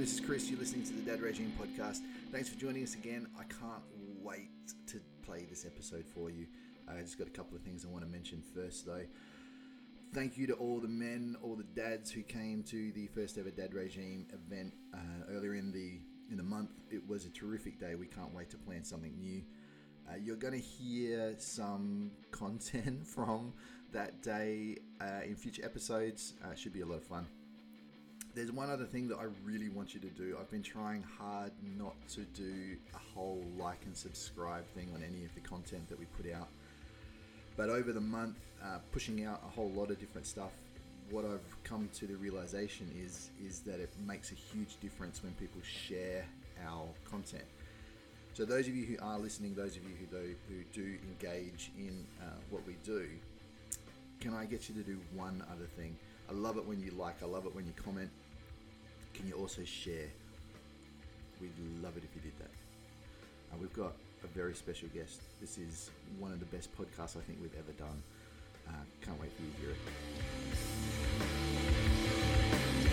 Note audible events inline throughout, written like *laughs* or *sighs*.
This is Chris. You're listening to the Dad Regime podcast. Thanks for joining us again. I can't wait to play this episode for you. I just got a couple of things I want to mention first, though. Thank you to all the men, all the dads who came to the first ever Dad Regime event uh, earlier in the in the month. It was a terrific day. We can't wait to plan something new. Uh, you're going to hear some content *laughs* from that day uh, in future episodes. Uh, should be a lot of fun. There's one other thing that I really want you to do. I've been trying hard not to do a whole like and subscribe thing on any of the content that we put out. But over the month, uh, pushing out a whole lot of different stuff, what I've come to the realization is is that it makes a huge difference when people share our content. So those of you who are listening, those of you who do, who do engage in uh, what we do, can I get you to do one other thing? I love it when you like. I love it when you comment. Can you also share? We'd love it if you did that. Uh, we've got a very special guest. This is one of the best podcasts I think we've ever done. Uh, can't wait for you to hear it.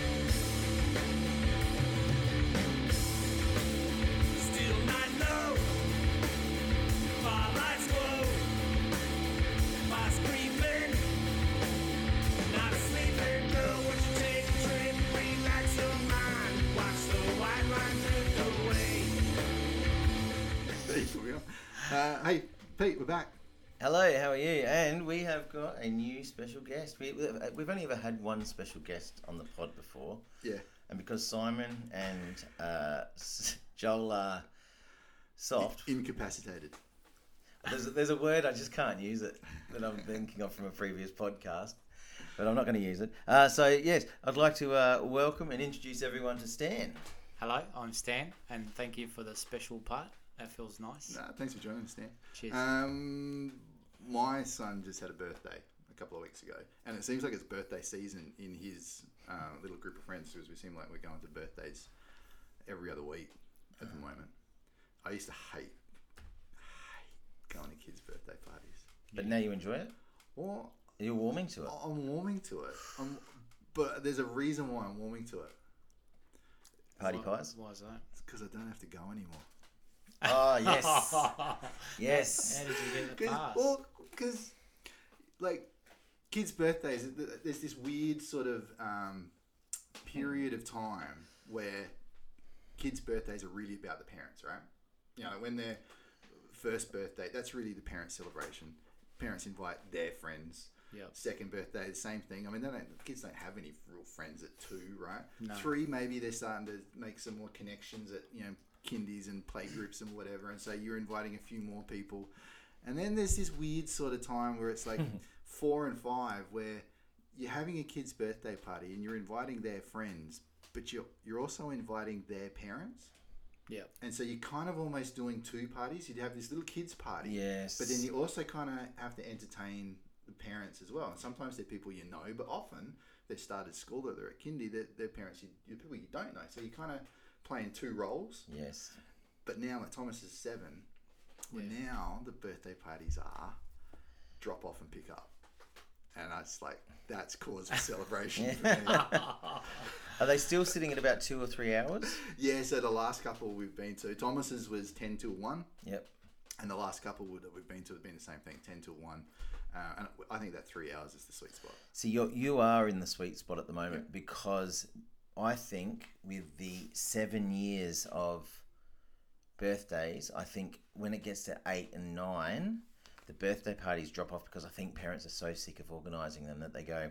Uh, hey, Pete, we're back. Hello, how are you? And we have got a new special guest. We, we've only ever had one special guest on the pod before, Yeah. and because Simon and uh, Joel are soft, Incapacitated. there's, there's a word I just can't use it that I'm thinking of from a previous podcast, but I'm not going to use it. Uh, so yes, I'd like to uh, welcome and introduce everyone to Stan. Hello, I'm Stan, and thank you for the special part. That feels nice. Nah, thanks for joining us, Dan. Cheers. Um, my son just had a birthday a couple of weeks ago, and it seems like it's birthday season in his uh, little group of friends because we seem like we're going to birthdays every other week at the moment. I used to hate, hate going to kids' birthday parties. But now you enjoy it. Or You're warming to it. I'm warming to it. I'm, but there's a reason why I'm warming to it. Party Why- pies. Why is that? It's because I don't have to go anymore. Oh *laughs* yes, yes. How did you get the Cause, pass? well, because like kids' birthdays, there's this weird sort of um, period of time where kids' birthdays are really about the parents, right? You know, when their first birthday, that's really the parent celebration. Parents invite their friends. Yep. Second birthday, the same thing. I mean, they don't, kids don't have any real friends at two, right? No. Three, maybe they're starting to make some more connections at you know kindies and play groups and whatever, and so you're inviting a few more people. And then there's this weird sort of time where it's like *laughs* four and five, where you're having a kid's birthday party and you're inviting their friends, but you're you're also inviting their parents. Yep. And so you're kind of almost doing two parties. You'd have this little kids party, Yes. but then you also kind of have to entertain the parents as well. And sometimes they're people you know, but often they started school or they're at kindy. They're, they're parents, you, you're people you don't know. So you kind of playing two roles. Yes. But now at Thomas is seven, well, Yeah. now the birthday parties are drop off and pick up. And I just like, that's cause for celebration for me. *laughs* Are they still sitting at about two or three hours? Yeah, so the last couple we've been to, Thomas's was 10 till 1. Yep. And the last couple that we've been to have been the same thing, 10 till 1. Uh, and I think that three hours is the sweet spot. So you you are in the sweet spot at the moment because I think with the seven years of birthdays, I think when it gets to eight and nine, the birthday parties drop off because I think parents are so sick of organising them that they go.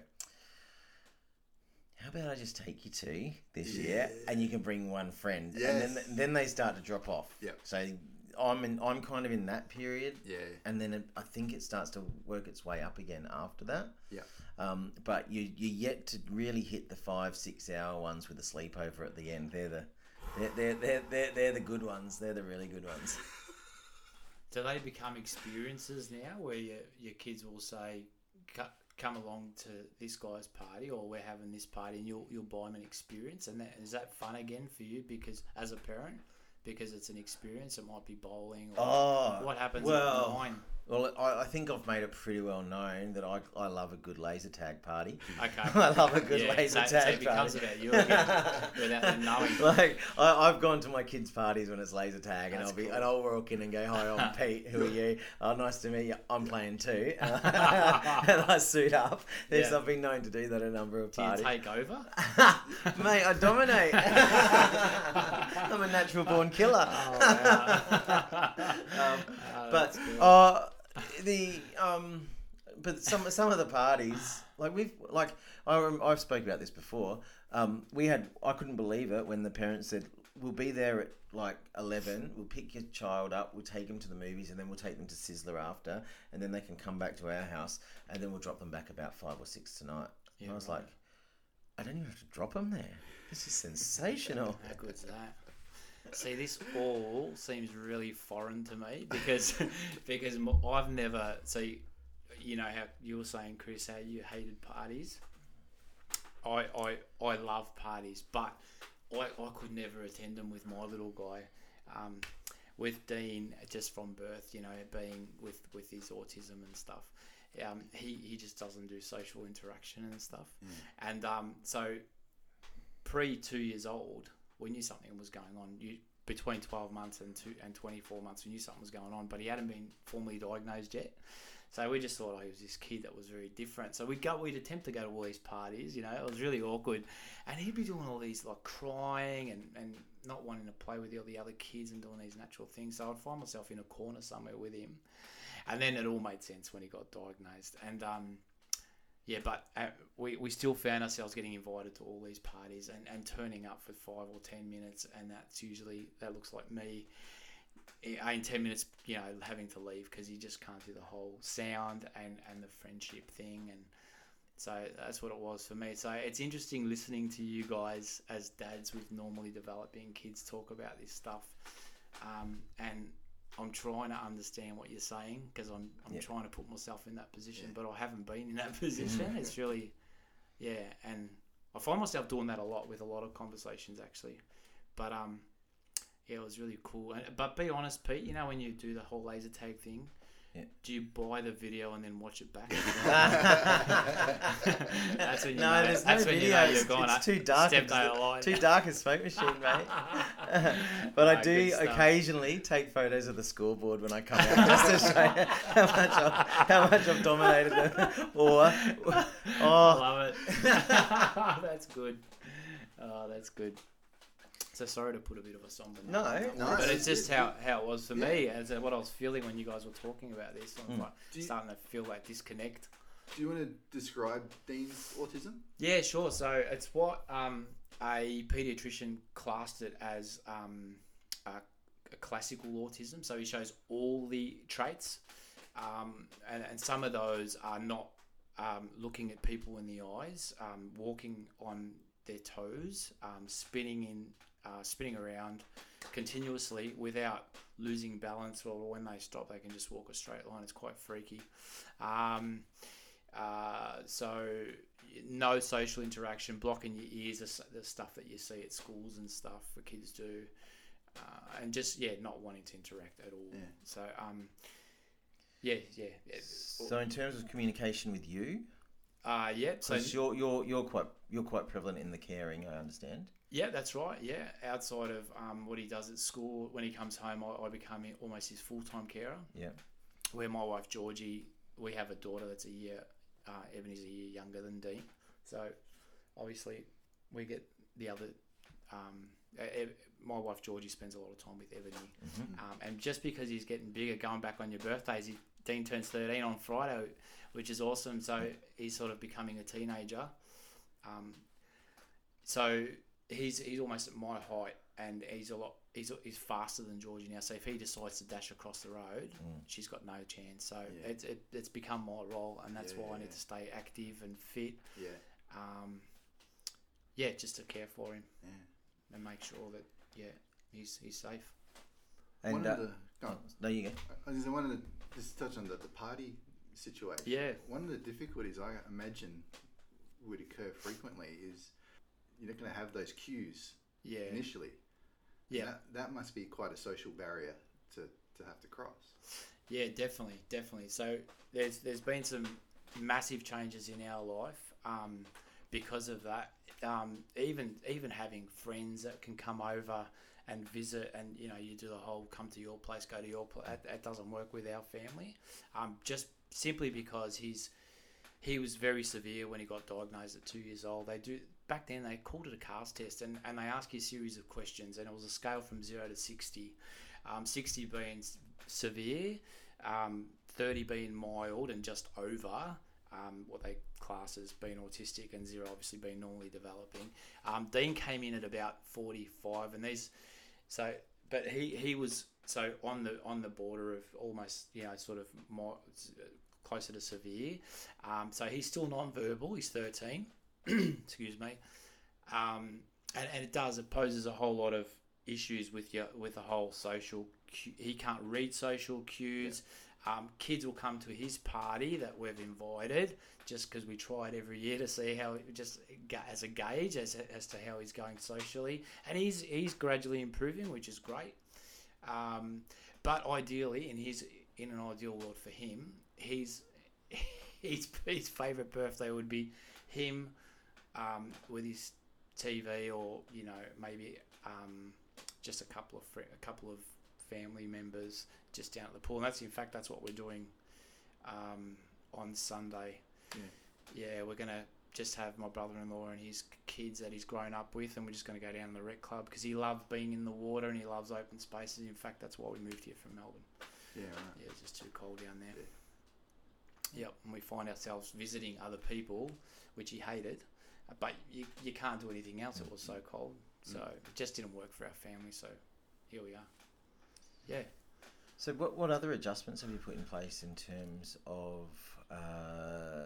How about I just take you to this year, and you can bring one friend, and then then they start to drop off. Yep. So I'm in, I'm kind of in that period. Yeah. And then it, I think it starts to work its way up again after that. Yeah. Um, but you you yet to really hit the five six hour ones with a sleepover at the end. They're the they're, they're, they're, they're, they're the good ones. They're the really good ones. *laughs* Do they become experiences now where your, your kids will say, "Co- come along to this guy's party or we're having this party and you'll, you'll buy them an experience? And that, is that fun again for you because as a parent? Because it's an experience, it might be bowling or Oh, what happens well, at nine. Well, I, I think I've made it pretty well known that I, I love a good laser tag party. Okay. *laughs* I love a good yeah, laser so, so tag it becomes party. about you again *laughs* without them knowing. like I, I've gone to my kids' parties when it's laser tag, and I'll be cool. and I'll walk in and go, "Hi, I'm *laughs* Pete. Who are you? Oh, nice to meet you. I'm playing too." and I suit up. There's Yeah. I've been known to do that a number of Do you parties. take over? Mate, I dominate. I'm a natural born killer. um, but uh, the um, but some some of the parties like we've like I rem- I've spoke about this before. Um, we had I couldn't believe it when the parents said we'll be there at like eleven. We'll pick your child up. We'll take them to the movies, and then we'll take them to Sizzler after, and then they can come back to our house, and then we'll drop them back about five or six tonight. and I was like, I don't even have to drop them there. This is sensational. How good's that? See, this all seems really foreign to me because *laughs* because I've never see, you know how you were saying, Chris, how you hated parties. I I, I love parties, but I, I could never attend them with my little guy. Um, with Dean, just from birth, you know, being with, with his autism and stuff, um, he, he just doesn't do social interaction and stuff. And um, so pre two years old, we knew something was going on. You between twelve months and two and twenty four months, we knew something was going on, but he hadn't been formally diagnosed yet. So we just thought oh, he was this kid that was very different. So we'd go, we'd attempt to go to all these parties. You know, it was really awkward, and he'd be doing all these like crying and, and not wanting to play with all the other kids and doing these natural things. So I'd find myself in a corner somewhere with him, and then it all made sense when he got diagnosed. And um, yeah, but uh, we, we still found ourselves getting invited to all these parties and, and turning up for five or ten minutes, and that's usually that looks like me i- in ten minutes, you know, having to leave because you just can't do the whole sound and and the friendship thing, and so that's what it was for me. So it's interesting listening to you guys as dads with normally developing kids talk about this stuff, um, and I'm trying to understand what you're saying because I'm, I'm Yeah. trying to put myself in that position, but I haven't been in that *laughs* position. it's really, yeah, and I find myself doing that a lot with a lot of conversations actually. But um, yeah, it was really cool. And, but be honest, Pete. You know when you do the whole laser tag thing, Yeah. do you buy the video and then watch it back? *laughs* that's when you no, know. there's that's no when video. you know it's, you're going. it's too dark. Stepped It's the line. too dark a smoke machine, mate. *laughs* but I Ah, do occasionally take photos of the scoreboard when I come out just to show you how much I've, how much I've dominated them. *laughs* Or, I oh, love it. that's good. Oh, that's good. So sorry to put a bit of a somber note No, no, but it's it's just good. how, how it was for me, as uh, what I was feeling when you guys were talking about this. I'm Mm. like Do you- starting to feel that disconnect. Do you want to describe Dean's autism? Yeah, sure. So it's what um, a pediatrician classed it as um, a, a classical autism. So he shows all the traits, um, and, and some of those are not um, looking at people in the eyes, um, walking on their toes, um, spinning in, uh, spinning around continuously without losing balance, or when they stop, they can just walk a straight line. It's quite freaky. Um, uh, so no social interaction, blocking your ears, the, the stuff that you see at schools and stuff for kids do, uh, and just yeah, not wanting to interact at all. Yeah. So um, yeah, yeah, yeah. so in terms of communication with you, Uh, yeah. So you're you're you're quite you're quite prevalent in the caring. I understand. Yeah, that's right. Yeah, outside of um, what he does at school, when he comes home, I, I become almost his full time carer. Yeah. where my wife Georgie, we have a daughter that's a year, uh, Ebony's a year younger than Dean. So obviously we get the other. Um, my wife Georgie spends a lot of time with Ebony, um, and just because he's getting bigger, going back on your birthdays, he, Dean turns thirteen on Friday, which is awesome. So he's sort of becoming a teenager. Um, so he's he's almost at my height, and he's a lot he's he's faster than Georgie now. So if he decides to dash across the road, she's got no chance. So Yeah. it's it, it's become my role, and that's Yeah, why I yeah, need to stay active and fit. Yeah, Um, yeah, just to care for him yeah. and make sure that yeah he's he's safe. And one uh, of the, go on. there you go. I was one of the just touch on the, the party situation. Yeah. One of the difficulties I imagine would occur frequently is you're not going to have those cues Yeah, initially. yeah. That, that must be quite a social barrier to, to have to cross. Yeah, definitely, definitely. So there's there's been some massive changes in our life um, because of that. Um, even even having friends that can come over and visit, and you know, you do the whole come to your place, go to your place. That, that doesn't work with our family. Um, just simply because he's he was very severe when he got diagnosed at two years old. They do back then they called it a cast test, and, and they ask you a series of questions, and it was a scale from zero to sixty. Um, sixty being severe, um, thirty being mild and just over. Um, what they class as being autistic, and zero obviously being normally developing. Um, Dean came in at about forty-five, and these, so but he he was so on the on the border of almost you know sort of more closer to severe. Um, so he's still non-verbal. He's thirteen. *clears throat* excuse me. Um, and, and it does it poses a whole lot of issues with your with the whole social. cu- He can't read social cues. Um, kids will come to his party that we've invited just because we try it every year to see how just as a gauge as, as to how he's going socially, and he's he's gradually improving, which is great. Um, but ideally, in his in an ideal world for him, he's *laughs* his his favorite birthday would be him um, with his TV or you know maybe um, just a couple of fri a couple of family members just down at the pool. And that's in fact that's what we're doing um, on Sunday. Yeah. we're gonna just have my brother-in-law and his kids that he's grown up with, and we're just gonna go down to the rec club because he loves being in the water and he loves open spaces. In fact, that's why we moved here from Melbourne. Yeah, right. Yeah, it's just too cold down there. Yep, and we find ourselves visiting other people, which he hated, but you, you can't do anything else. It was so cold, so it just didn't work for our family. So here we are. Yeah. So, what, what other adjustments have you put in place in terms of uh,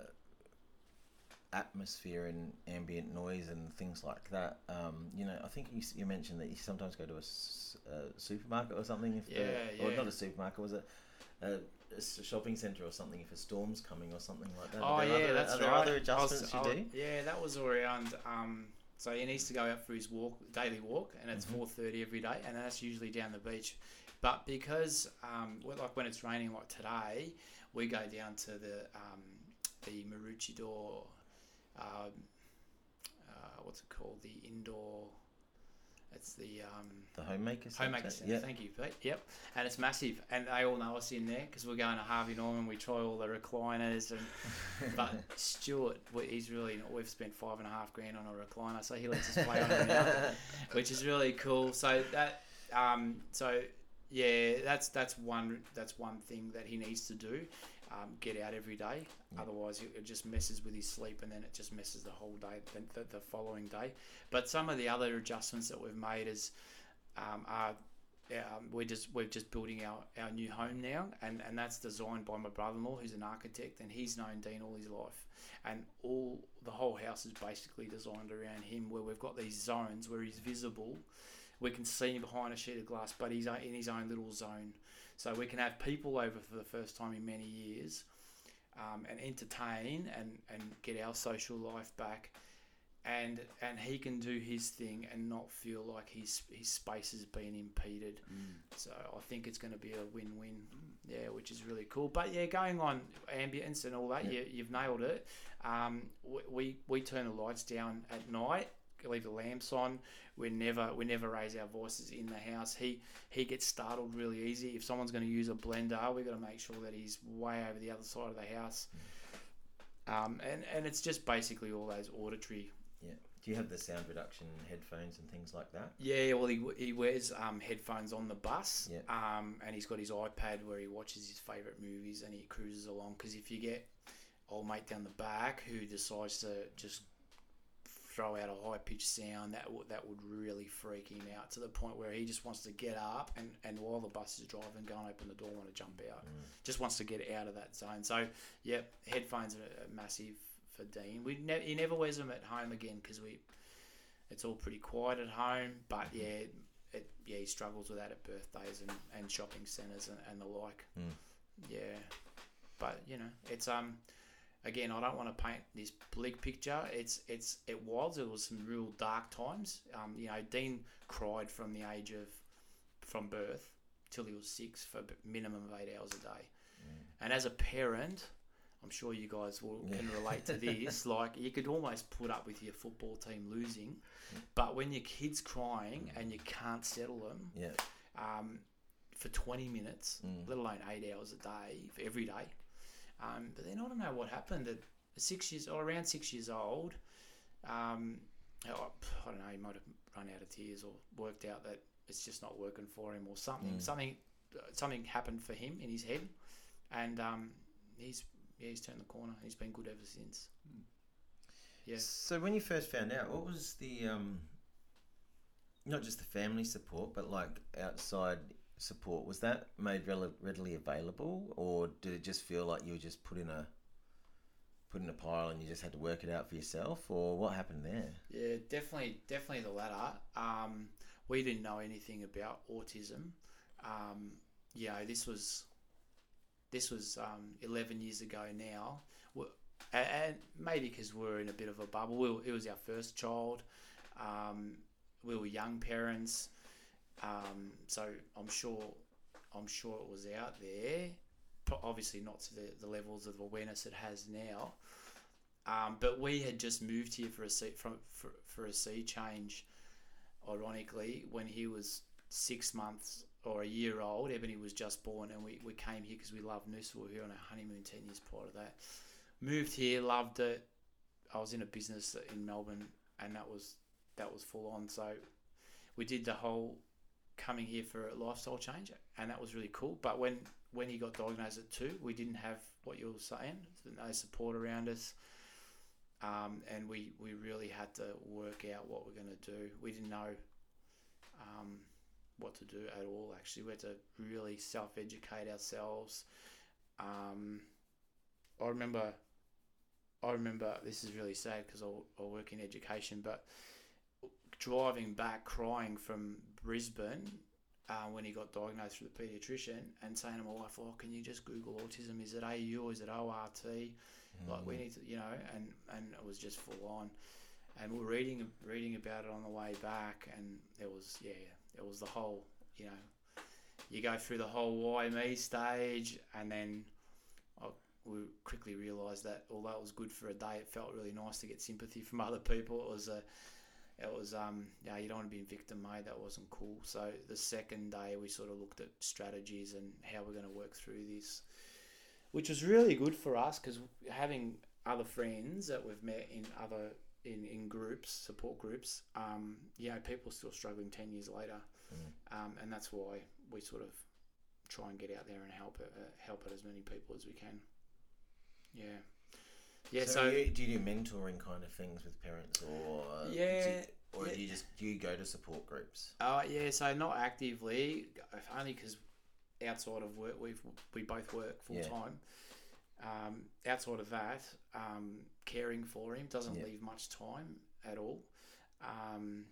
atmosphere and ambient noise and things like that? Um, you know, I think you, you mentioned that you sometimes go to a, s- a supermarket or something. If Yeah, the, Or not a supermarket, was it? A, a shopping centre or something if a storm's coming or something like that. Oh Are yeah, other, that's are there right. other I was- adjustments you do? Yeah, that was around. Um, so he needs to go out for his walk, daily walk, and it's Mhm. four thirty every day, and that's usually down the beach. But because, um, like when it's raining, like today, we go down to the um, the Maroochydore. Um, uh, what's it called? The indoor. It's the um, The homemaker Homemaker centre? Centre. Thank you, Pete. Yep, and it's massive, and they all know us in there because we're going to Harvey Norman. We try all the recliners, and *laughs* but Stuart, he's really we've spent five and a half grand on a recliner, so he lets us play on it now, *laughs* which is really cool. So that, um, so yeah, that's that's one that's one thing that he needs to do. Um, get out every day, Yeah. otherwise it it just messes with his sleep, and then it just messes the whole day, the, the, the following day. But some of the other adjustments that we've made is um, are um, we're just we're just building our, our new home now, and, and that's designed by my brother-in-law, who's an architect, and he's known Dean all his life, and all the whole house is basically designed around him, where we've got these zones where he's visible, we can see him behind a sheet of glass, but he's in his own little zone, so we can have people over for the first time in many years, um, and entertain and and get our social life back and and he can do his thing and not feel like his his space is being impeded. So I think it's going to be a win-win. Yeah, which is really cool. But yeah, going on ambience and all that, Yeah. you, you've nailed it. Um, we, we we turn the lights down at night, leave the lamps on. We never we never raise our voices in the house. He he gets startled really easy. If someone's going to use a blender, we've got to make sure that he's way over the other side of the house. Um, and, and it's just basically all those auditory Yeah. Do you have the sound reduction headphones and things like that? Yeah, well, he, he wears um, headphones on the bus, Yeah. um, and he's got his iPad where he watches his favourite movies and he cruises along. Because if you get old mate down the back who decides to just throw out a high pitched sound, that would that would really freak him out to the point where he just wants to get up and, and while the bus is driving, go and open the door, want to jump out, just wants to get out of that zone. So, yep, headphones are are massive for Dean. We ne- he never wears them at home again because we it's all pretty quiet at home. But yeah, it, yeah, he struggles with that at birthdays and, and shopping centres and, and the like. Mm. Yeah, but you know, it's um, again, I don't want to paint this bleak picture. It's it's it was it was some real dark times. Um, you know, Dean cried from the age of from birth till he was six for minimum of eight hours a day. And as a parent, I'm sure you guys will can relate to this. *laughs* like you could almost put up with your football team losing, but when your kid's crying and you can't settle them, Yeah. um, for 20 minutes, let alone eight hours a day every day. Um, but then I don't know what happened at six years or around six years old. Um, oh, I don't know. He might have run out of tears or worked out that it's just not working for him or something. Something, uh, something happened for him in his head, and um, he's yeah, he's turned the corner. He's been good ever since. Yeah. So when you first found out, what was the um, not just the family support, but like outside support? Was that made readily available, or did it just feel like you were just put in a put in a pile and you just had to work it out for yourself, or what happened there? Yeah, definitely, definitely the latter. Um, we didn't know anything about autism. Um, you know, this was this was um, eleven years ago now, and maybe because we're in a bit of a bubble. We were, it was our first child. Um, we were young parents, um, so I'm sure I'm sure it was out there. Obviously, not to the, the levels of awareness it has now. Um, but we had just moved here for a sea, from for, for a sea change. Ironically, when he was six months or a year old, Ebony was just born, and we, we came here because we loved Noosa. We were here on our honeymoon ten years prior to that. Moved here, loved it. I was in a business in Melbourne, and that was that was full on. So we did the whole coming here for a lifestyle change, and that was really cool. But when when he got diagnosed at two, we didn't have what you were saying, no support around us um, and we, we really had to work out what we're going to do. We didn't know um, what to do at all. Actually, we had to really self educate ourselves. Um, I remember, I remember this is really sad because I work in education, but driving back crying from Brisbane. Uh, when he got diagnosed through the paediatrician and saying to my wife, "Oh, can you just Google autism? Is it AU? Is it ORT? Like we need to, you know, and and it was just full on. And we we're reading reading about it on the way back, and it was yeah, it was the whole, you know, you go through the whole why me stage, and then I, we quickly realised that although it was good for a day, it felt really nice to get sympathy from other people. It was a it was um yeah you don't want to be victim mate that wasn't cool. So the second day we sort of looked at strategies and how we're going to work through this which was really good for us because having other friends that we've met in other in, in groups support groups um you know people still struggling 10 years later. Um, and that's why we sort of try and get out there and help it, uh, help it as many people as we can. Yeah yeah so, so, you, do you do mentoring kind of things with parents, or do you- Yeah, or yeah. do you just do you go to support groups? Uh, yeah, so not actively, only because outside of work, we've we both work full Yeah. time. Um, outside of that, um, caring for him doesn't Yeah. leave much time at all. Um,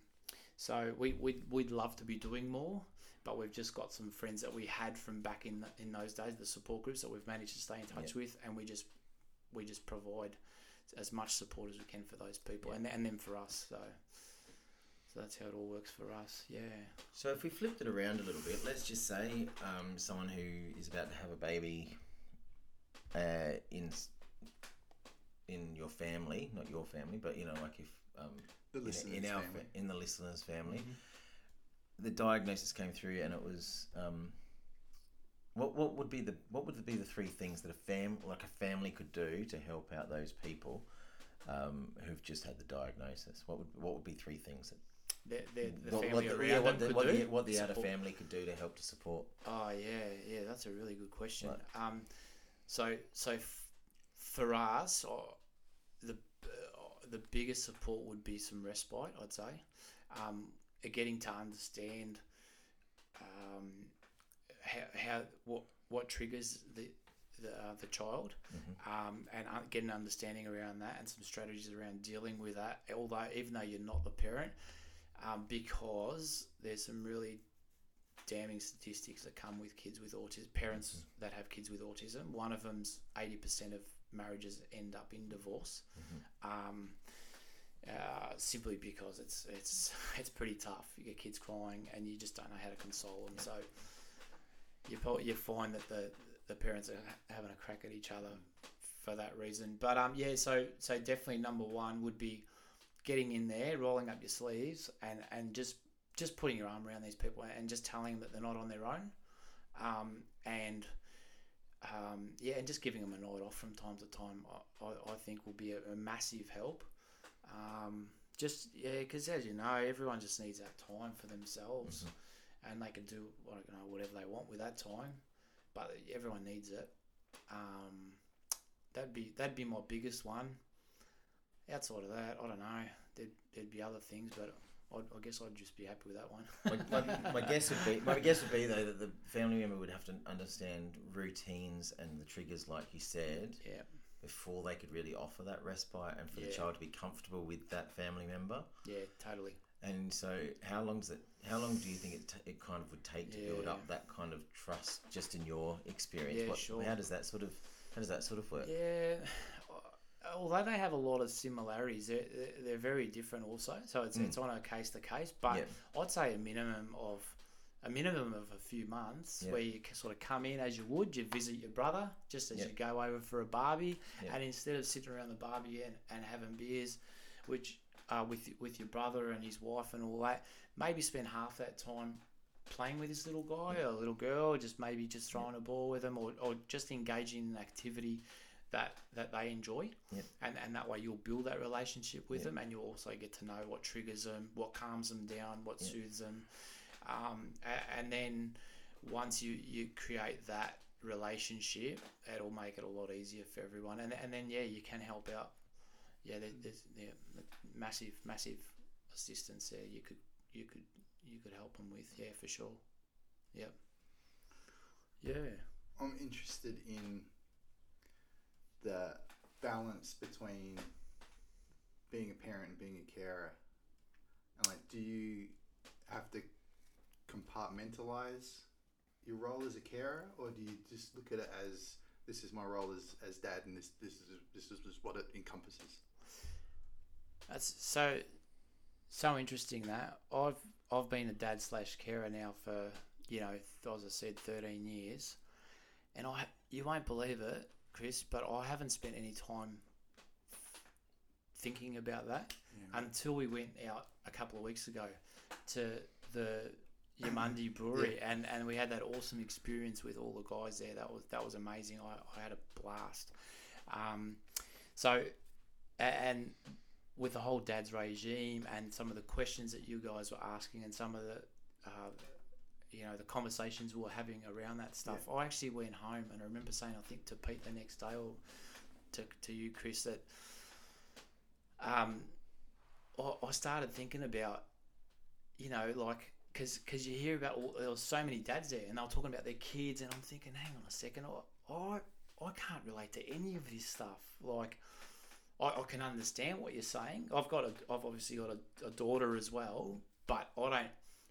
so we we'd, we'd love to be doing more, but we've just got some friends that we had from back in the, in those days, the support groups that we've managed to stay in touch with, and we just we just provide as much support as we can for those people, and and then for us. So. So that's how it all works for us. Yeah. So if we flipped it around a little bit, let's just say um, someone who is about to have a baby uh, in in your family, not your family, but you know, like if um, The in- listener's in, our family. in the listener's family, the diagnosis came through, and it was um, what what would be the what would be the three things that a fam like a family could do to help out those people um, who've just had the diagnosis? What would what would be three things that The, the, the what, family what the, around yeah, them what the, could what do. the, what the outer family could do to help to support? Oh yeah, yeah, that's a really good question. Right. Um, so so f- for us, uh, the uh, the biggest support would be some respite. I'd say, um, uh, getting to understand um, how, how what what triggers the the, uh, the child, um, and uh, get an understanding around that, and some strategies around dealing with that. Although even though you're not the parent, um, because there's some really damning statistics that come with kids with autism, parents that have kids with autism. One of them's 80% of marriages end up in divorce. Um, uh, simply because it's it's *laughs* it's pretty tough. You get kids crying and you just don't know how to console them. So you you find that the the parents are having a crack at each other for that reason. But um, yeah, so so definitely number one would be getting in there, rolling up your sleeves, and and just just putting your arm around these people and just telling them that they're not on their own, um, and um, yeah, and just giving them a night off from time to time, I, I, I think will be a, a massive help. Um, just yeah, because as you know, everyone just needs that time for themselves, and they can do you know whatever they want with that time, but everyone needs it. Um, that'd be that'd be my biggest one. Outside of that, I don't know. There'd, there'd be other things, but I'd, I guess I'd just be happy with that one. my, my, *laughs* my guess would be my guess would be though that the family member would have to understand routines and the triggers, like you said, yeah, before they could really offer that respite and for the child to be comfortable with that family member. yeah, totally. And so, how long does it? How long do you think it, t- it kind of would take to build up that kind of trust, just in your experience? Yeah, what, sure. How does that sort of? How does that sort of work? Yeah, *sighs* although they have a lot of similarities, they're, they're- very different also. So it's, hmm. it's on a case to case. But Yeah. I'd say a minimum of a minimum of a few months Yeah. where you sort of come in as you would. You visit your brother just as Yeah. you go over for a barbie, Yeah. and instead of sitting around the barbie and, and having beers, which uh, with with your brother and his wife and all that, maybe spend half that time playing with this little guy or little girl, or just maybe just throwing a ball with them, or, or just engaging in an activity that that they enjoy, Yep. and and that way you'll build that relationship with them, and you'll also get to know what triggers them, what calms them down, what soothes them, um, a- and then once you you create that relationship, it'll make it a lot easier for everyone, and and then yeah, you can help out. Yeah, there, there's yeah, massive massive assistance there. You could you could you could help them with yeah for sure. Yep. Yeah. I'm interested in the balance between being a parent and being a carer. And like, do you have to compartmentalize your role as a carer, or do you just look at it as this is my role as, as dad, and this this is this is what it encompasses? That's so so interesting that I've I've been a dad slash carer now for you know as I said thirteen years, and I you won't believe it, Chris, but I haven't spent any time thinking about that until we went out a couple of weeks ago to the Eumundi *coughs* Brewery and, and we had that awesome experience with all the guys there. That was that was amazing. I, I had a blast. Um, so and with the whole dad's regime and some of the questions that you guys were asking and some of the uh, you know the conversations we were having around that stuff i actually went home and i remember saying i think to pete the next day or to, to you chris that um, I, I started thinking about you know like because cause you hear about all, there was so many dads there and they were talking about their kids and i'm thinking hang on a second i, I, I can't relate to any of this stuff. Like I, I can understand what you're saying. I've got a, I've obviously got a, a daughter as well, but I don't,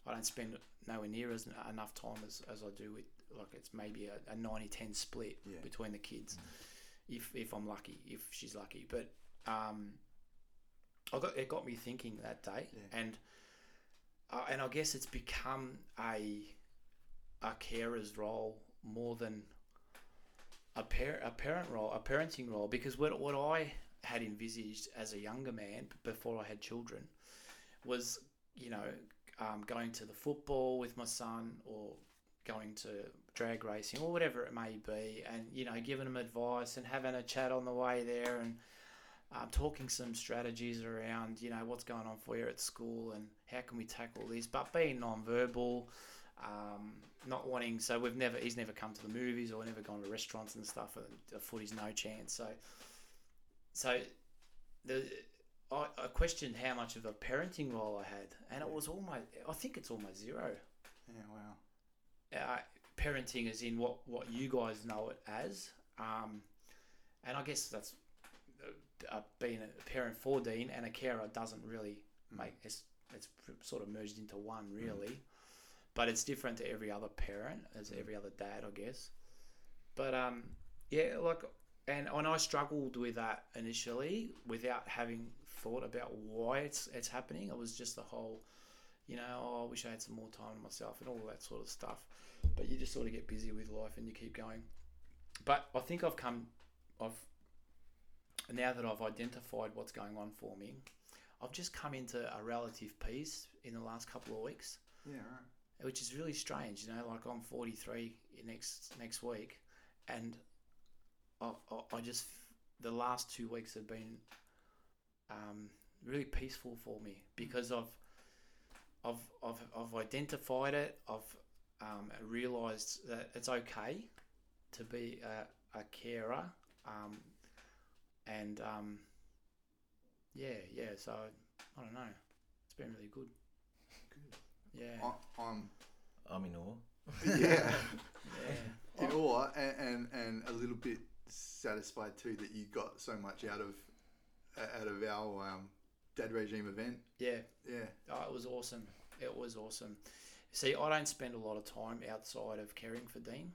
I don't spend nowhere near as enough time as, as I do with like it's maybe a, a 90-10 split Yeah. between the kids, if if I'm lucky, if she's lucky. But um, I got it got me thinking that day, Yeah. and uh, and I guess it's become a a carer's role more than a par- a parent role, a parenting role, because what what I had envisaged as a younger man before I had children was, you know, um, going to the football with my son or going to drag racing or whatever it may be, and you know, giving them advice and having a chat on the way there and um, talking some strategies around, you know, what's going on for you at school and how can we tackle this, but being non-verbal, um, not wanting. So we've never, he's never come to the movies or never gone to restaurants and stuff. And a footy's no chance. So, so the I, I questioned how much of a parenting role I had, and it was almost. I think it's almost zero. Yeah, wow. Uh, parenting is in what what you guys know it as, um, and I guess that's uh, uh, being a parent for Dean and a carer doesn't really make it's it's sort of merged into one really, but it's different to every other parent as every other dad, I guess. But um, yeah, like and and I struggled with that initially without having thought about why it's it's happening. It was just the whole, you know, oh, I wish I had some more time to myself and all that sort of stuff. But you just sort of get busy with life and you keep going. But I think I've come, I've now that I've identified what's going on for me, I've just come into a relative peace in the last couple of weeks Yeah, right. which is really strange. You know, like I'm 43 next next week, and I, I, I just the last two weeks have been um, really peaceful for me because I've I've I've, I've identified it. I've um, realised that it's okay to be a, a carer, um, and um, yeah, yeah. So I don't know. It's been really good. Good. Yeah. I, I'm I'm in awe. yeah. *laughs* Yeah. in awe and, and and a little bit satisfied too that you got so much out of out of our um, dad regime event. Yeah. Yeah, Oh, it was awesome. It was awesome. See, I don't spend a lot of time outside of caring for Dean.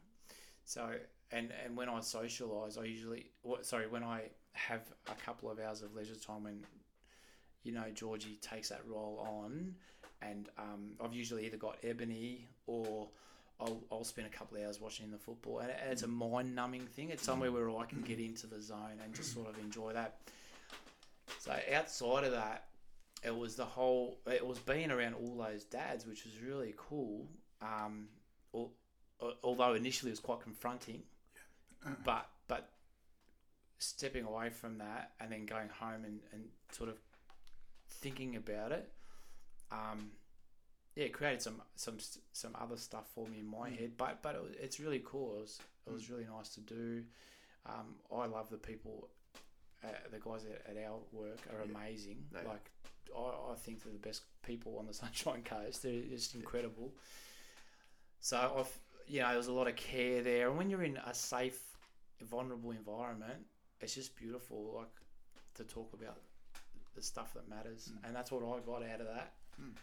So, and and when I socialise, I usually, sorry, when I have a couple of hours of leisure time when, you know, Georgie takes that role on, and um, I've usually either got Ebony or I'll, I'll spend a couple of hours watching the football, and it's a mind numbing thing. It's somewhere where I can get into the zone and just sort of enjoy that. So outside of that, it was the whole it was being around all those dads which was really cool um al- al- although initially it was quite confronting but but stepping away from that and then going home and, and sort of thinking about it um yeah it created some some some other stuff for me in my head but but it, was- it's really cool it was it was really nice to do um i love the people uh, the guys at, at our work are Yeah, amazing like I, I think they're the best people on the *laughs* Sunshine Coast. They're just incredible. So I've you know, there's a lot of care there, and when you're in a safe, vulnerable environment, it's just beautiful. Like to talk about the stuff that matters, and that's what I got out of that. Mm.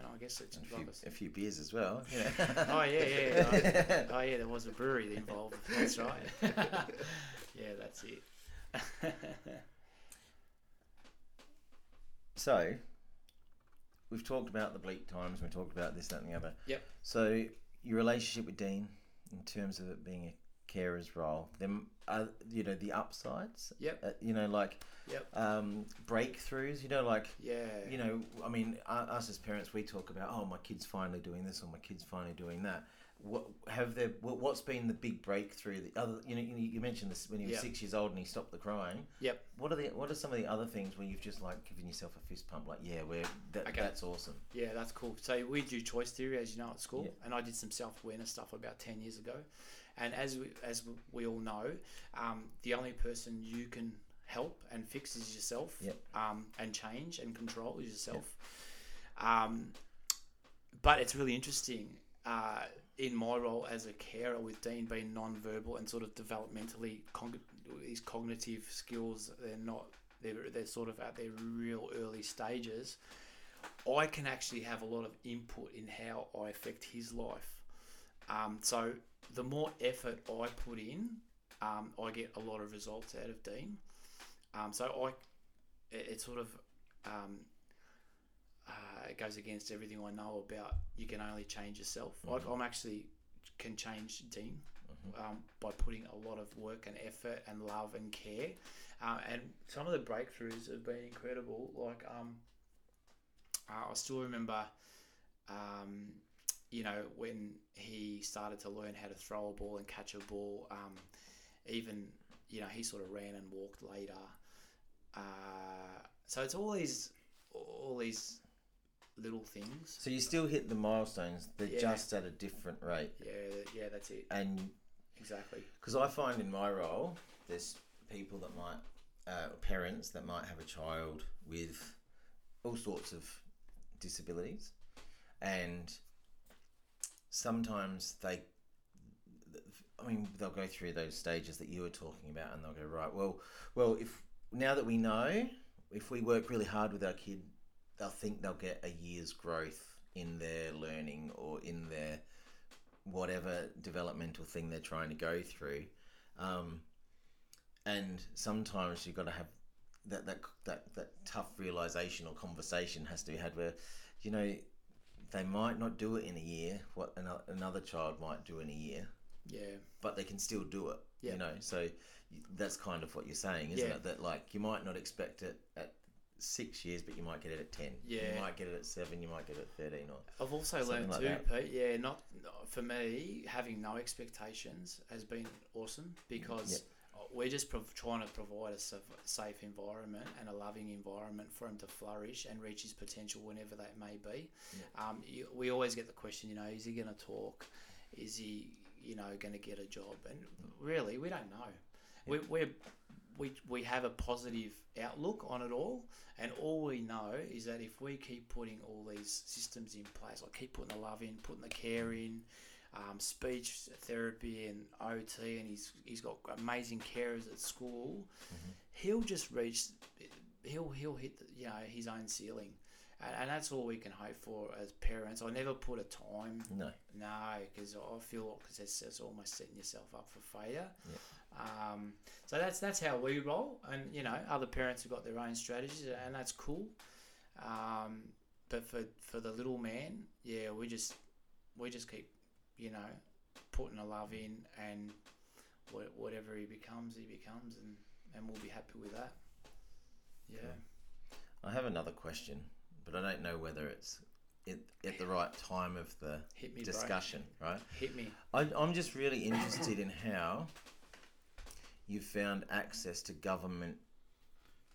And I guess it's A few, a few beers as well. *laughs* you know. Oh yeah, yeah. yeah. *laughs* oh yeah, there was a brewery involved. That's right. *laughs* yeah, that's it. So, we've talked about the bleak times. We've talked about this, that, and the other. Yep. So, your relationship with Dean, in terms of it being a carer's role, them, uh, you know, the upsides. Yep. Uh, you know, like Yep. um, breakthroughs. You know, like Yeah. you know, I mean, us as parents, we talk about, oh, my kid's finally doing this, or my kid's finally doing that. What have there? what- What's been the big breakthrough? The other, you know, you you mentioned this when he was Yeah. six years old and he stopped the crying. Yep. What are the What are some of the other things where you've just like given yourself a fist pump? Like, yeah, we're that, Okay. that's awesome. Yeah, that's cool. So we do choice theory, as you know, at school, Yeah. and I did some self awareness stuff about ten years ago. And as we, as we all know, um, the only person you can help and fix is yourself. Yep. Um, and change and control is yourself. Um, but it's really interesting. Uh, in my role as a carer with Dean being non-verbal and sort of developmentally con- his cognitive skills they're not they're, they're sort of at their real early stages I can actually have a lot of input in how I affect his life. Um, so the more effort I put in, um, I get a lot of results out of Dean. Um, so I, it, it sort of um, uh, it goes against everything I know about you can only change yourself. Like I'm actually can change Dean um, by putting a lot of work and effort and love and care. Uh, and some of the breakthroughs have been incredible. Like um, uh, I still remember, um, you know, when he started to learn how to throw a ball and catch a ball. Um, even you know he sort of ran and walked later. Uh, so it's all these, all these little things. So you still hit the milestones, they're Yeah. just at a different rate. Yeah, yeah, that's it. And Exactly. because I find in my role, there's people that might, uh, parents that might have a child with all sorts of disabilities, and sometimes they, I mean, they'll go through those stages that you were talking about, and they'll go right. Well, well, if now that we know, if we work really hard with our kid, they'll think they'll get a year's growth in their learning or in their whatever developmental thing they're trying to go through. Um, and sometimes you've got to have that that that that tough realization or conversation has to be had where, you know, they might not do it in a year. What another child might do in a year, Yeah. but they can still do it. Yeah. You know, so that's kind of what you're saying, isn't Yeah. it? That like you might not expect it at six years, but you might get it at ten. Yeah. You might get it at seven. You might get it at thirteen. Or I've also learned like too, that. Pete. Yeah, not for me having no expectations has been awesome because we're just prov- trying to provide a safe, environment and a loving environment for him to flourish and reach his potential whenever that may be. Um, you, we always get the question, you know, is he going to talk? Is he, you know, going to get a job? And really, we don't know. We, we're we, we have a positive outlook on it all, and all we know is that if we keep putting all these systems in place, like keep putting the love in, putting the care in, um, speech therapy and OT, and he's he's got amazing carers at school, he'll just reach, he'll he'll hit the, you know his own ceiling, and, and that's all we can hope for as parents. I never put a time no. no, because I feel because it's, it's almost setting yourself up for failure. Um, so that's that's how we roll, and you know, other parents have got their own strategies, and that's cool. Um, but for for the little man, yeah, we just we just keep, you know, putting a love in, and wha- whatever he becomes, he becomes, and and we'll be happy with that. Yeah. I have another question, but I don't know whether it's at, at the right time of the me, bro. discussion, right? Hit me. I, I'm just really interested in how you've found access to government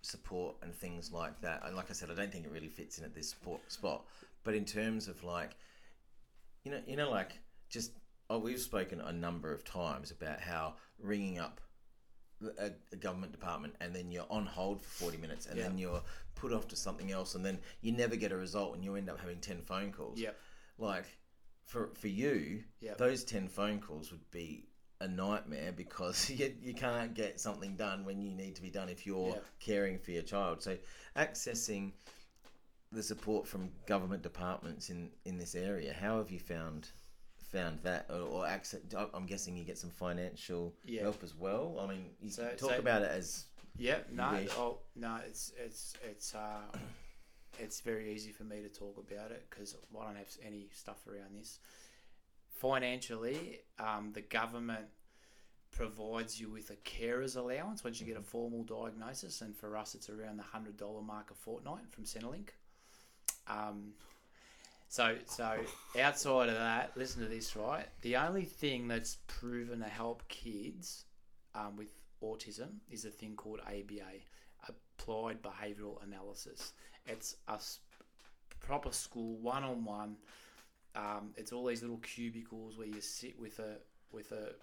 support and things like that. And like I said, I don't think it really fits in at this spot, spot. But in terms of like, you know, you know, like just oh, we've spoken a number of times about how ringing up a, a government department and then you're on hold for 40 minutes and Yeah. then you're put off to something else and then you never get a result and you end up having 10 phone calls Yep. like for for you Yep. those 10 phone calls would be a nightmare because *laughs* you, you can't get something done when you need to be done if you're Yep. caring for your child so accessing the support from government departments in in this area how have you found found that or, or access i'm guessing you get some financial Yeah. help as well i mean you So- talk so- about it as Yeah, no, oh, no, it's it's it's uh, it's very easy for me to talk about it because I don't have any stuff around this. Financially, um, the government provides you with a carer's allowance once you get a formal diagnosis, and for us, it's around the hundred dollar mark a fortnight from Centrelink. Um, so, so outside of that, listen to this, right? The only thing that's proven to help kids um, with autism is a thing called ABA, Applied Behavioural Analysis. It's a proper school, one on one. It's all these little cubicles where you sit with a with a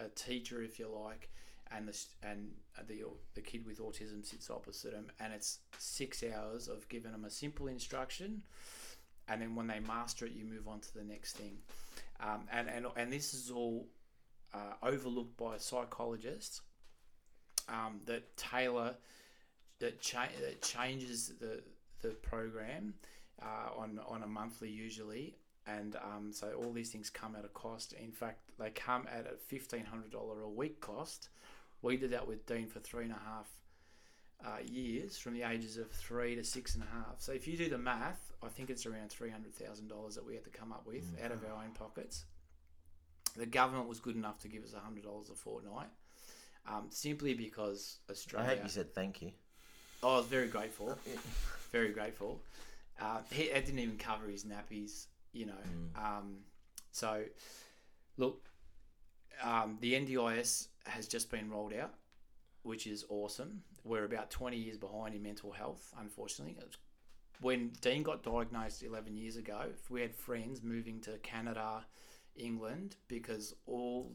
a teacher, if you like, and the and the the kid with autism sits opposite them, and it's six hours of giving them a simple instruction, and then when they master it, you move on to the next thing, um, and and and this is all uh, overlooked by psychologists um, that tailor that, cha- that changes the the program uh, on on a monthly usually, and um, so all these things come at a cost. In fact, they come at a fifteen hundred dollar a week cost. We did that with Dean for three and a half uh, years, from the ages of three to six and a half. So if you do the math, I think it's around three hundred thousand dollars that we had to come up with out of our own pockets. The government was good enough to give us hundred dollars a fortnight, um, simply because Australia. i hope you said thank you Oh, I was very grateful. *laughs* very grateful. Uh, he it didn't even cover his nappies, you know. Um, so, look, um, the NDIS has just been rolled out, which is awesome. We're about 20 years behind in mental health, unfortunately. When Dean got diagnosed 11 years ago, we had friends moving to Canada, England, because all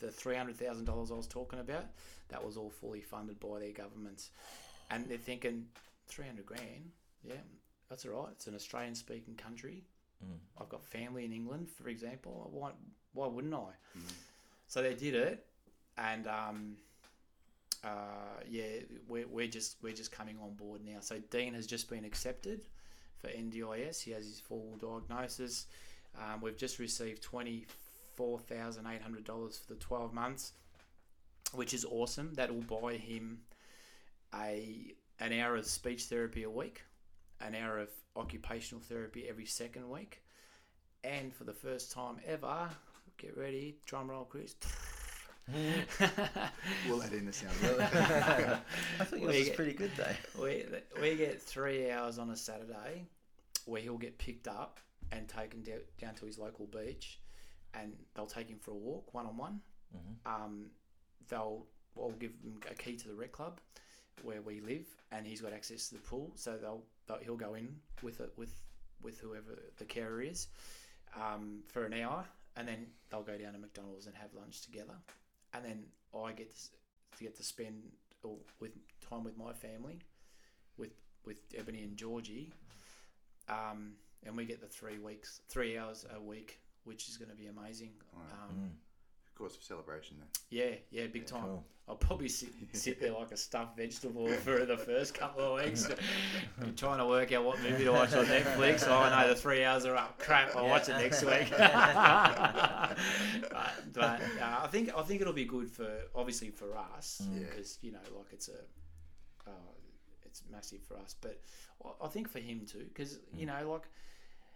the $300,000 I was talking about, that was all fully funded by their governments and they're thinking 300 grand? Yeah that's all right. It's an australian speaking country i've got family in england for example. Why, why wouldn't i? So they did it and um, uh, yeah we're, we're just we're just coming on board now. So dean has just been accepted for ndis he has his full diagnosis. Um, we've just received $24800 for the 12 months which is awesome. That will buy him a an hour of speech therapy a week, an hour of occupational therapy every second week, and for the first time ever, get ready, drum roll, Chris. *laughs* We'll add in the sound. I thought yours We was get- pretty good though. we we get three hours on a Saturday, where he'll get picked up and taken down, down to his local beach, and they'll take him for a walk one on one. Um, they'll I'll give him a key to the rec club where we live, and he's got access to the pool, so they'll, they'll he'll go in with it with with whoever the carer is um, for an hour, and then they'll go down to McDonald's and have lunch together, and then I get to, to get to spend or with time with my family, with with Ebony and Georgie, um, and we get the three weeks, three hours a week, which is going to be amazing. Um, Cause for celebration then. yeah, yeah, big time. cool. I'll probably sit, *laughs* sit there like a stuffed vegetable for the first couple of weeks, *laughs* trying to work out what movie to watch on Netflix. Oh no, the three hours are up. Crap, I'll watch it next week. *laughs* but but uh, I think I think it'll be good for obviously for us Yeah. because you know like it's a uh, it's massive for us, but I- I think for him too because you know like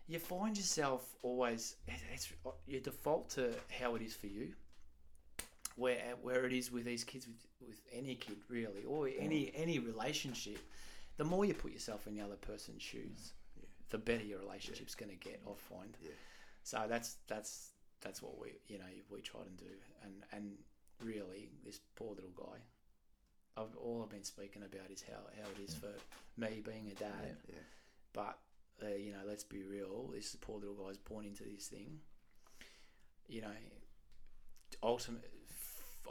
you find yourself always it's you default to how it is for you where where it is with these kids with, with any kid really or any any relationship the more you put yourself in the other person's shoes the better your relationship's going to get i find Yeah. so that's that's that's what we you know we try and do and and really this poor little guy I've, all I've been speaking about is how, how it is for me being a dad Yeah. but uh, you know, let's be real. This poor little guy's born into this thing. You know, ultimate,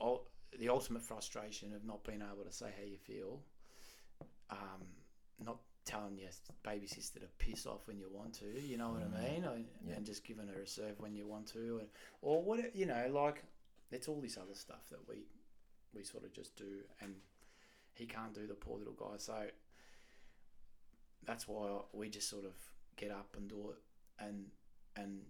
ul- the ultimate frustration of not being able to say how you feel, um, not telling your baby sister to piss off when you want to. You know what I mean? Or, Yeah. And just giving her a serve when you want to, and, or what you know, like it's all this other stuff that we we sort of just do, and he can't do the poor little guy. So that's why we just sort of get up and do it and and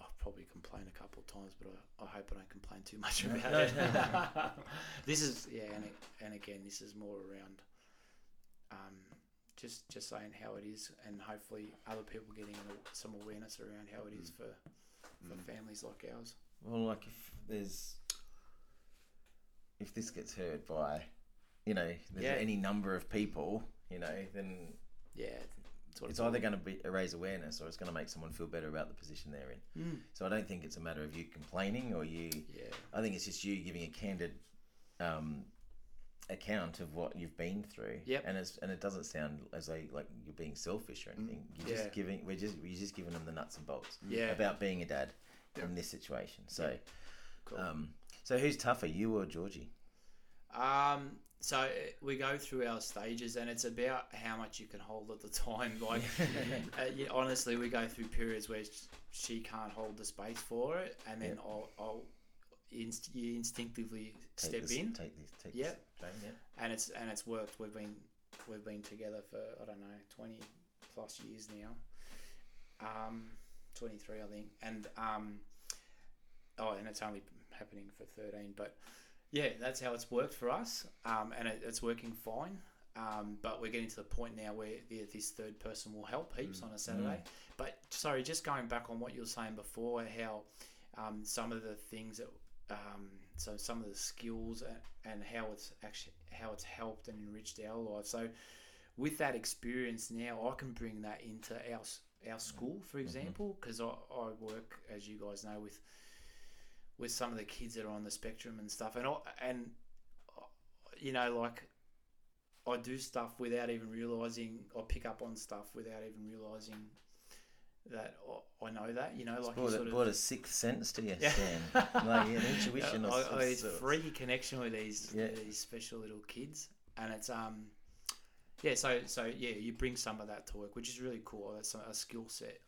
I'll probably complain a couple of times but I, I hope I don't complain too much about it. *laughs* This is yeah and, and again this is more around um, just just saying how it is and hopefully other people getting some awareness around how it is for for families like ours. Well, like if there's if this gets heard by, you know, there's Yeah. any number of people, you know, then yeah it's, what it's either going to be raise awareness or it's going to make someone feel better about the position they're in. Mm. So I don't think it's a matter of you complaining or you. yeah I think it's just you giving a candid um, account of what you've been through. Yep. And it's and it doesn't sound as though like you're being selfish or anything. You're Yeah. just giving. We're just we're just giving them the nuts and bolts. Yeah. About being a dad in this situation. So. cool. Um, so who's tougher, you or Georgie? Um, so we go through our stages, and it's about how much you can hold at the time. *laughs* Like, *laughs* uh, yeah, honestly, we go through periods where she can't hold the space for it, and then I'll, I'll inst- you instinctively Take step this, in, Take this. Take Yep. this yep. and it's and it's worked. We've been we've been together for I don't know twenty plus years now, um, twenty three I think, and um, oh, and it's only happening for thirteen, but yeah, that's how it's worked for us, um, and it, it's working fine. Um, but we're getting to the point now where the, this third person will help heaps on a Saturday. But sorry, just going back on what you were saying before, how um, some of the things that um, so some of the skills and, and how it's actually how it's helped and enriched our life. So with that experience now, I can bring that into our our school, for example, because I, I work, as you guys know, with with some of the kids that are on the spectrum and stuff, and I, and uh, you know, like I do stuff without even realizing. I pick up on stuff without even realizing that I- know that. You know, like you Brought, sort a, of brought a sixth sense to you, Yeah. Stan. *laughs* like an intuition. I, I, it's sorts. freaky connection with these Yeah. these special little kids, and it's um yeah. So so yeah, you bring some of that to work, which is really cool. That's a, a skill set,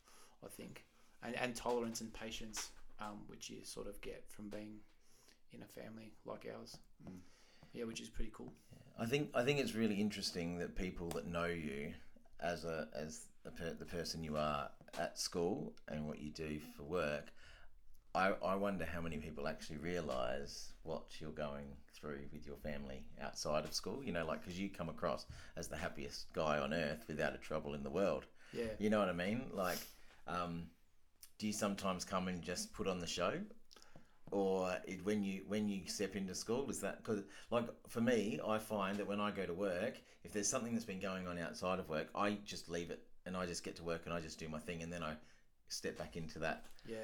I think, and and tolerance and patience, um, which you sort of get from being in a family like ours. Yeah, which is pretty cool. I think I think it's really interesting that people that know you as a as the, per, the person you are at school and what you do for work I, I wonder how many people actually realise what you're going through with your family outside of school. You know, like because you come across as the happiest guy on earth without a trouble in the world. Yeah. You know what I mean? Like, um, do you sometimes come and just put on the show, or it, when you when you step into school is that because like for me, I find that when I go to work, if there's something that's been going on outside of work, I just leave it and I just get to work and I just do my thing, and then I step back into that Yeah.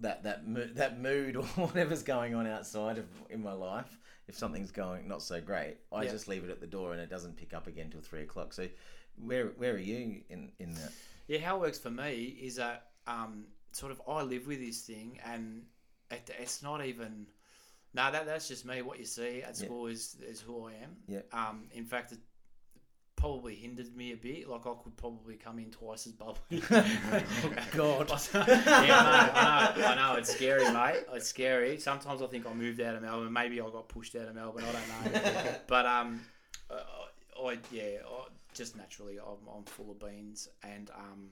that that mo- that mood or *laughs* whatever's going on outside of in my life. If something's going not so great, I Yeah. just leave it at the door and it doesn't pick up again till three o'clock. So, where where are you in in that? Yeah, how it works for me is that um, sort of I live with this thing, and it, it's not even. No, that that's just me. What you see at Yeah. school is is who I am. Yeah. Um, in fact, it probably hindered me a bit. Like I could probably come in twice as bubbly. *laughs* God. *laughs* yeah, I know, I know, I know. It's scary, *laughs* mate. It's scary. Sometimes I think I moved out of Melbourne. Maybe I got pushed out of Melbourne. I don't know. but um, uh, I yeah, I, just naturally, I'm, I'm full of beans, and um,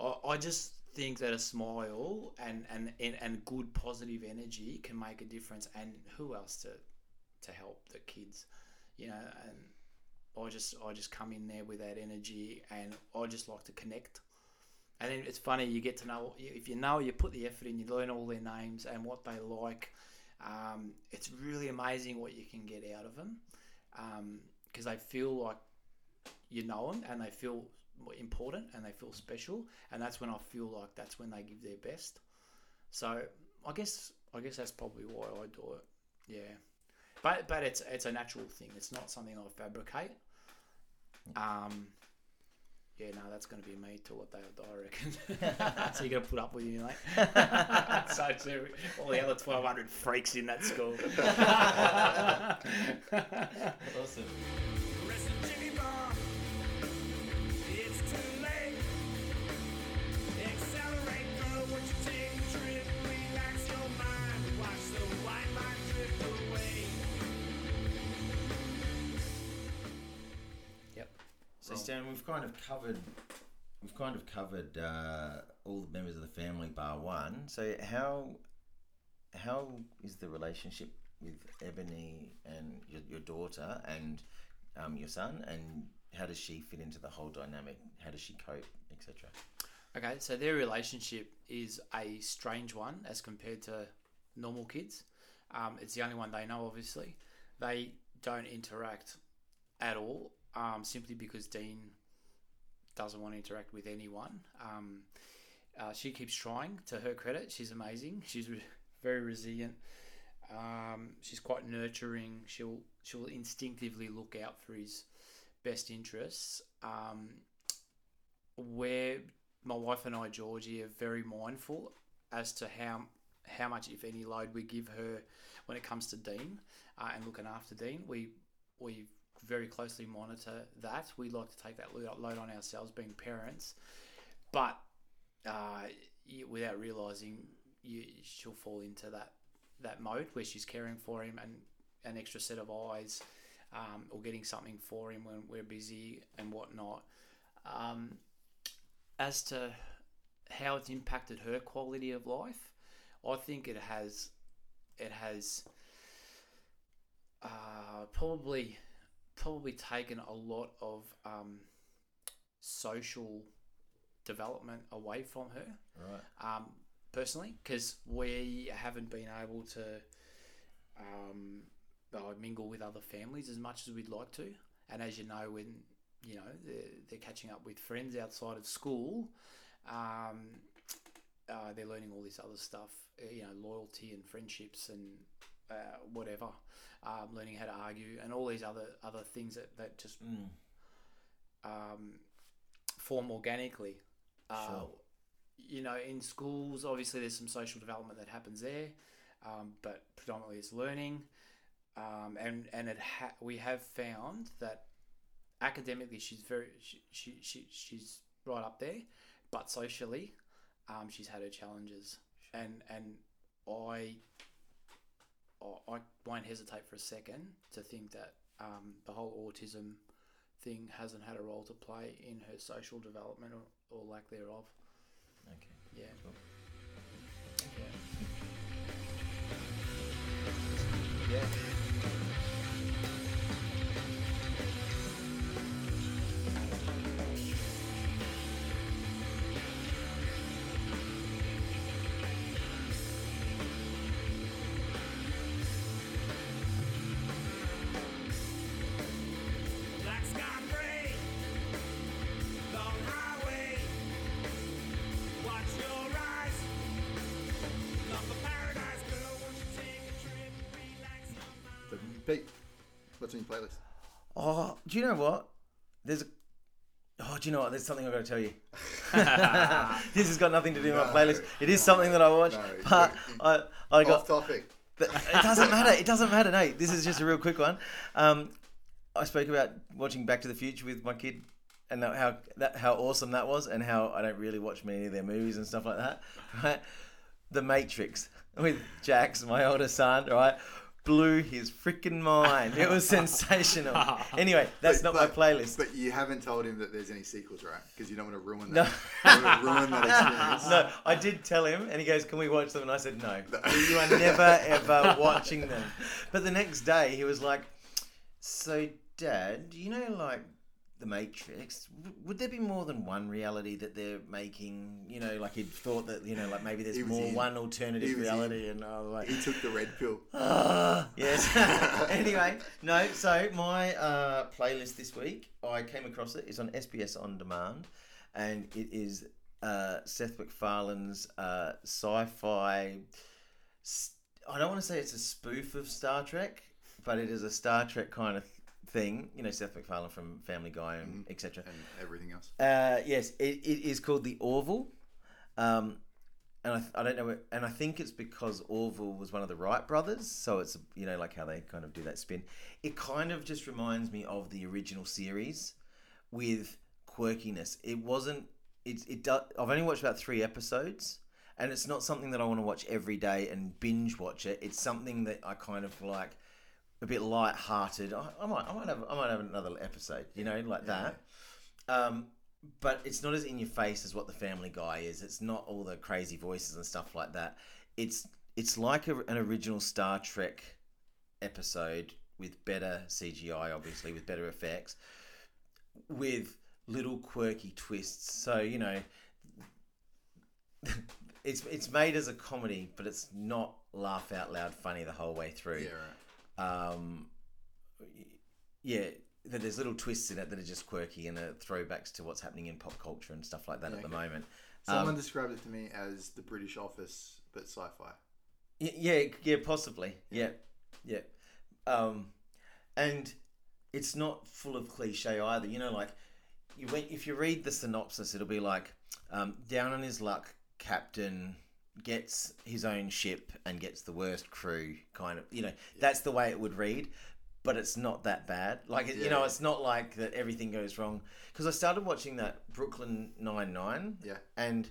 I, I just think that a smile and, and and and good positive energy can make a difference. And who else to to help the kids, you know? And I just I just come in there with that energy, and I just like to connect. And then it's funny, you get to know if you know, you put the effort in, you learn all their names and what they like. Um, it's really amazing what you can get out of them because they feel like you know them and they feel important and they feel special. And that's when I feel like that's when they give their best. So I guess I guess that's probably why I do it. Yeah, but but it's it's a natural thing. It's not something I fabricate. Um, yeah, no, that's going to be me till what they die, I reckon. *laughs* so you're going to put up with me, mate. *laughs* so too, all the other 1,200 freaks in that school. *laughs* Awesome. So Stan, we've kind of covered we've kind of covered uh, all the members of the family bar one. So how how is the relationship with Ebony and your, your daughter and um, your son, and how does she fit into the whole dynamic? How does she cope, etc. Okay, so their relationship is a strange one as compared to normal kids. Um, it's the only one they know, obviously. They don't interact at all, um, simply because Dean doesn't want to interact with anyone. Um, uh, she keeps trying. To her credit, she's amazing. *laughs* She's re- very resilient. Um, she's quite nurturing. She'll she'll instinctively look out for his best interests. Um, where my wife and I, Georgie, are very mindful as to how how much, if any, load we give her when it comes to Dean uh, and looking after Dean. We we very closely monitor that. We like to take that load on ourselves, being parents, but uh, without realizing, you, she'll fall into that that mode where she's caring for him and an extra set of eyes, um, or getting something for him when we're busy and whatnot. Um, as to how it's impacted her quality of life, I think it has it has uh, probably probably taken a lot of um, social development away from her Right. um, personally because we haven't been able to um, uh, mingle with other families as much as we'd like to. And as you know, when you know they're, they're catching up with friends outside of school, um, uh, they're learning all this other stuff, uh, you know, loyalty and friendships and uh, whatever, um, learning how to argue and all these other other things that that just Mm. um, form organically. Uh, Sure. You know, in schools, obviously there's some social development that happens there, um, but predominantly it's learning. Um, and and it ha- we have found that academically she's very she, she, she she's right up there, but socially, um, she's had her challenges, and and I I I won't hesitate for a second to think that um, the whole autism thing hasn't had a role to play in her social development or, or lack thereof. Okay. Yeah. Cool. Yeah. Black what's your playlist? Oh, do you know what? There's a. Oh, do you know what? There's something I've got to tell you. *laughs* this has got nothing to do with my playlist. It is something that I watch, no, but I, I got. Off topic. It doesn't matter. It doesn't matter. No, this is just a real quick one. Um, I spoke about watching Back to the Future with my kid, and how that how awesome that was, and how I don't really watch many of their movies and stuff like that. Right, The Matrix with Jax, my older son. Right, blew his freaking mind. It was *laughs* sensational. Anyway, that's But- not but- my playlist. But you haven't told him that there's any sequels, right? Because you don't want to ruin No. that. You want to ruin that experience. *laughs* No, I did tell him, and he goes, "Can we watch them?" And I said, "No, *laughs* you are never ever watching them." But the next day, he was like, "So, Dad, you know, like the Matrix, w- would there be more than one reality that they're making? You know, like he'd thought that, you know, like maybe there's more in. one alternative reality." And I was like, He took the red pill. *laughs* Ah, yes. *laughs* anyway, no. So my uh, playlist this week, I came across it. It's on SBS on demand, and it is uh, Seth MacFarlane's uh, sci-fi. I don't want to say it's a spoof of Star Trek, but it is a Star Trek kind of thing. You know, Seth MacFarlane from Family Guy and etc. And everything else. Uh, yes, it, it is called the Orville. Um, and I, I don't know, and I think it's because Orville was one of the Wright brothers, so it's you know like how they kind of do that spin. It kind of just reminds me of the original series with quirkiness. It wasn't. It it do, I've only watched about three episodes, and it's not something that I want to watch every day and binge watch it. It's something that I kind of like a bit light-hearted. I, I might I might have I might have another episode, you know, like that. Um, but it's not as in your face as what the Family Guy is. It's not all the crazy voices and stuff like that. It's it's like a, an original Star Trek episode with better CGI, obviously with better effects, with little quirky twists. So you know, *laughs* it's it's made as a comedy, but it's not laugh out loud funny the whole way through Yeah, right. Um, yeah, that there's little twists in it that are just quirky and are throwbacks to what's happening in pop culture and stuff like that at the okay. moment. Someone Um, described it to me as the British Office, but sci-fi. Yeah, yeah, possibly. Yeah, yeah. Um, and it's not full of cliche either. You know, like you if you read the synopsis, it'll be like um, down on his luck, Captain gets his own ship and gets the worst crew. Kind of, you know, that's the way it would read. But it's not that bad. Like it, you know, it's not like that everything goes wrong. Because I started watching that Brooklyn Nine Nine, Yeah. and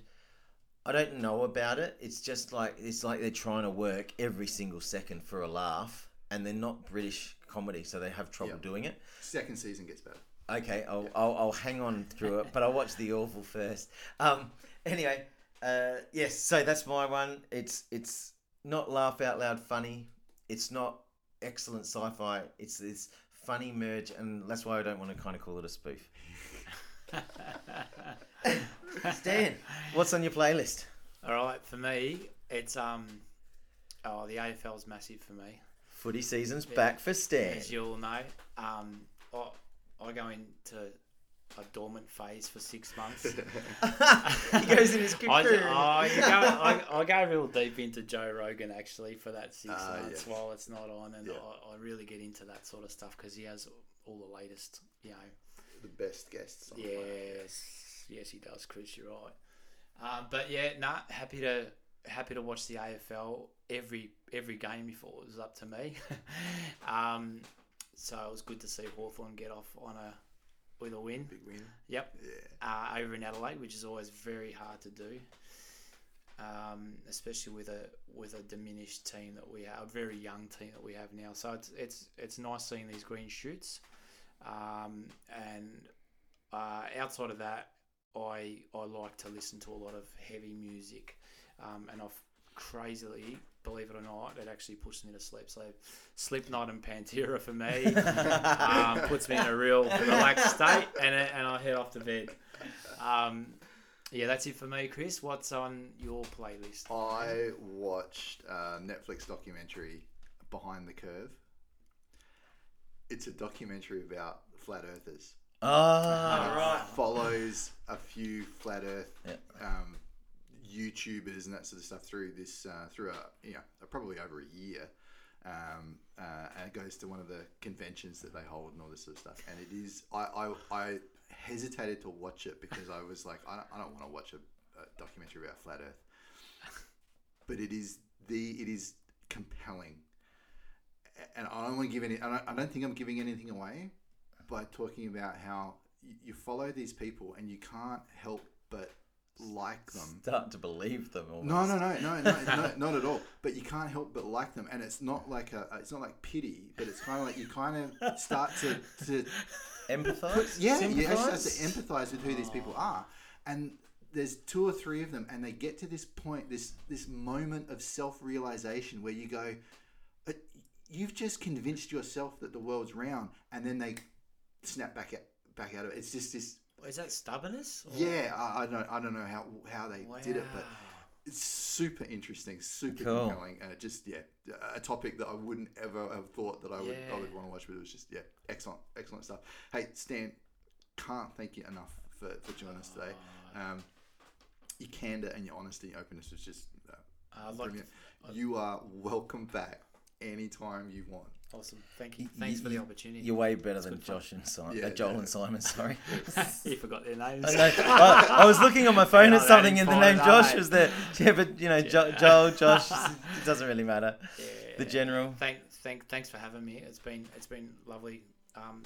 I don't know about it. It's just like it's like they're trying to work every single second for a laugh, and they're not British comedy, so they have trouble Yeah. doing it. Second season gets better. Okay, I'll, I'll, I'll hang on through it, but I'll watch the awful first. Um, anyway, uh, yes, so that's my one. It's it's not laugh out loud funny. It's not excellent sci-fi. It's this funny merge, and that's why I don't want to kind of call it a spoof. *laughs* Stan, what's on your playlist? All right, for me, it's um, oh, the AFL's massive for me. Footy season's back for Stan. As you all know, um, I, I go into a dormant phase for six *laughs* months. he *laughs* goes in his cocoon. I, I, you go, *laughs* I, I go real deep into Joe Rogan actually for that six Ah, months yes. while it's not on, and Yeah. I, I really get into that sort of stuff because he has all the latest, you know. The best guests. On the planet. Yes, yes, he does, Chris. You're right. Um, but yeah, nah, happy to happy to watch the AFL every every game before it was up to me. um, so it was good to see Hawthorn get off on a with a win. Big win. Yep, Yeah. uh, over in Adelaide, which is always very hard to do. Um, especially with a with a diminished team that we have, a very young team that we have now. So it's it's it's nice seeing these green shoots. Um, and uh, outside of that, I I like to listen to a lot of heavy music, um, and I've crazily, believe it or not, it actually puts me to sleep. So Slipknot and Pantera for me *laughs* um, puts me in a real relaxed state, and and I head off to bed. Um, yeah, that's it for me, Chris. What's on your playlist? I watched a Netflix documentary, Behind the Curve. It's a documentary about flat earthers. Oh, right. Follows a few flat Earth Yeah. um, YouTubers and that sort of stuff through this uh, through a you know probably over a year. Um, uh, and it goes to one of the conventions that they hold and all this sort of stuff. And it is I, I, I hesitated to watch it because I was like I don't, I don't want to watch a, a documentary about flat Earth. But it is the it is compelling, and I don't want to give any. I don't, think I'm giving anything away by talking about how you follow these people and you can't help but like *laughs* them. Start to believe them. Almost. No, no, no, no, no, no, *laughs* not at all. But you can't help but like them, and it's not like a, it's not like pity, but it's kind of like you kind of start to, to *laughs* Empathize. yeah, you actually have to empathize with who these people are, and there's two or three of them, and they get to this point, this this moment of self realization where you go, "Uh, you've just convinced yourself that the world's round, and then they snap back at back out of it. It's just this. Is that stubbornness? or- Yeah, I, I don't I don't know how how they did it, but it's super interesting, super Cool. compelling, and it just yeah, a topic that I wouldn't ever have thought that I would I would want to watch, but it was just yeah, excellent, excellent stuff. Hey Stan, can't thank you enough for, for joining us today. Um, your candor and your honesty, and openness was just uh, I'd like brilliant. You are welcome back anytime you want. Awesome. Thank you. Thanks y- for the opportunity. You're way better than good fun. Josh and Simon. Yeah, uh, Joel yeah. and Simon. Sorry. *laughs* you forgot their names. I, know. I, I was looking on my phone Yeah, at something, didn't and the name it Josh was there. *laughs* Yeah, but you know, jo- Joel, Josh, it doesn't really matter. The general. Thank, thank, thanks for having me. It's been, it's been lovely um,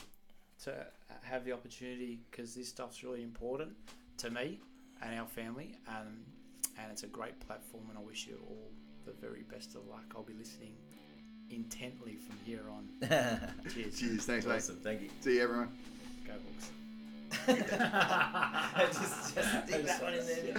to have the opportunity because this stuff's really important to me and our family, um, and it's a great platform. And I wish you all the very best of luck. I'll be listening intently from here on. *laughs* Cheers. Cheers, thanks, mate. awesome. Thank you. See you, everyone. Go Hawks. *laughs* just, just stick that one in there.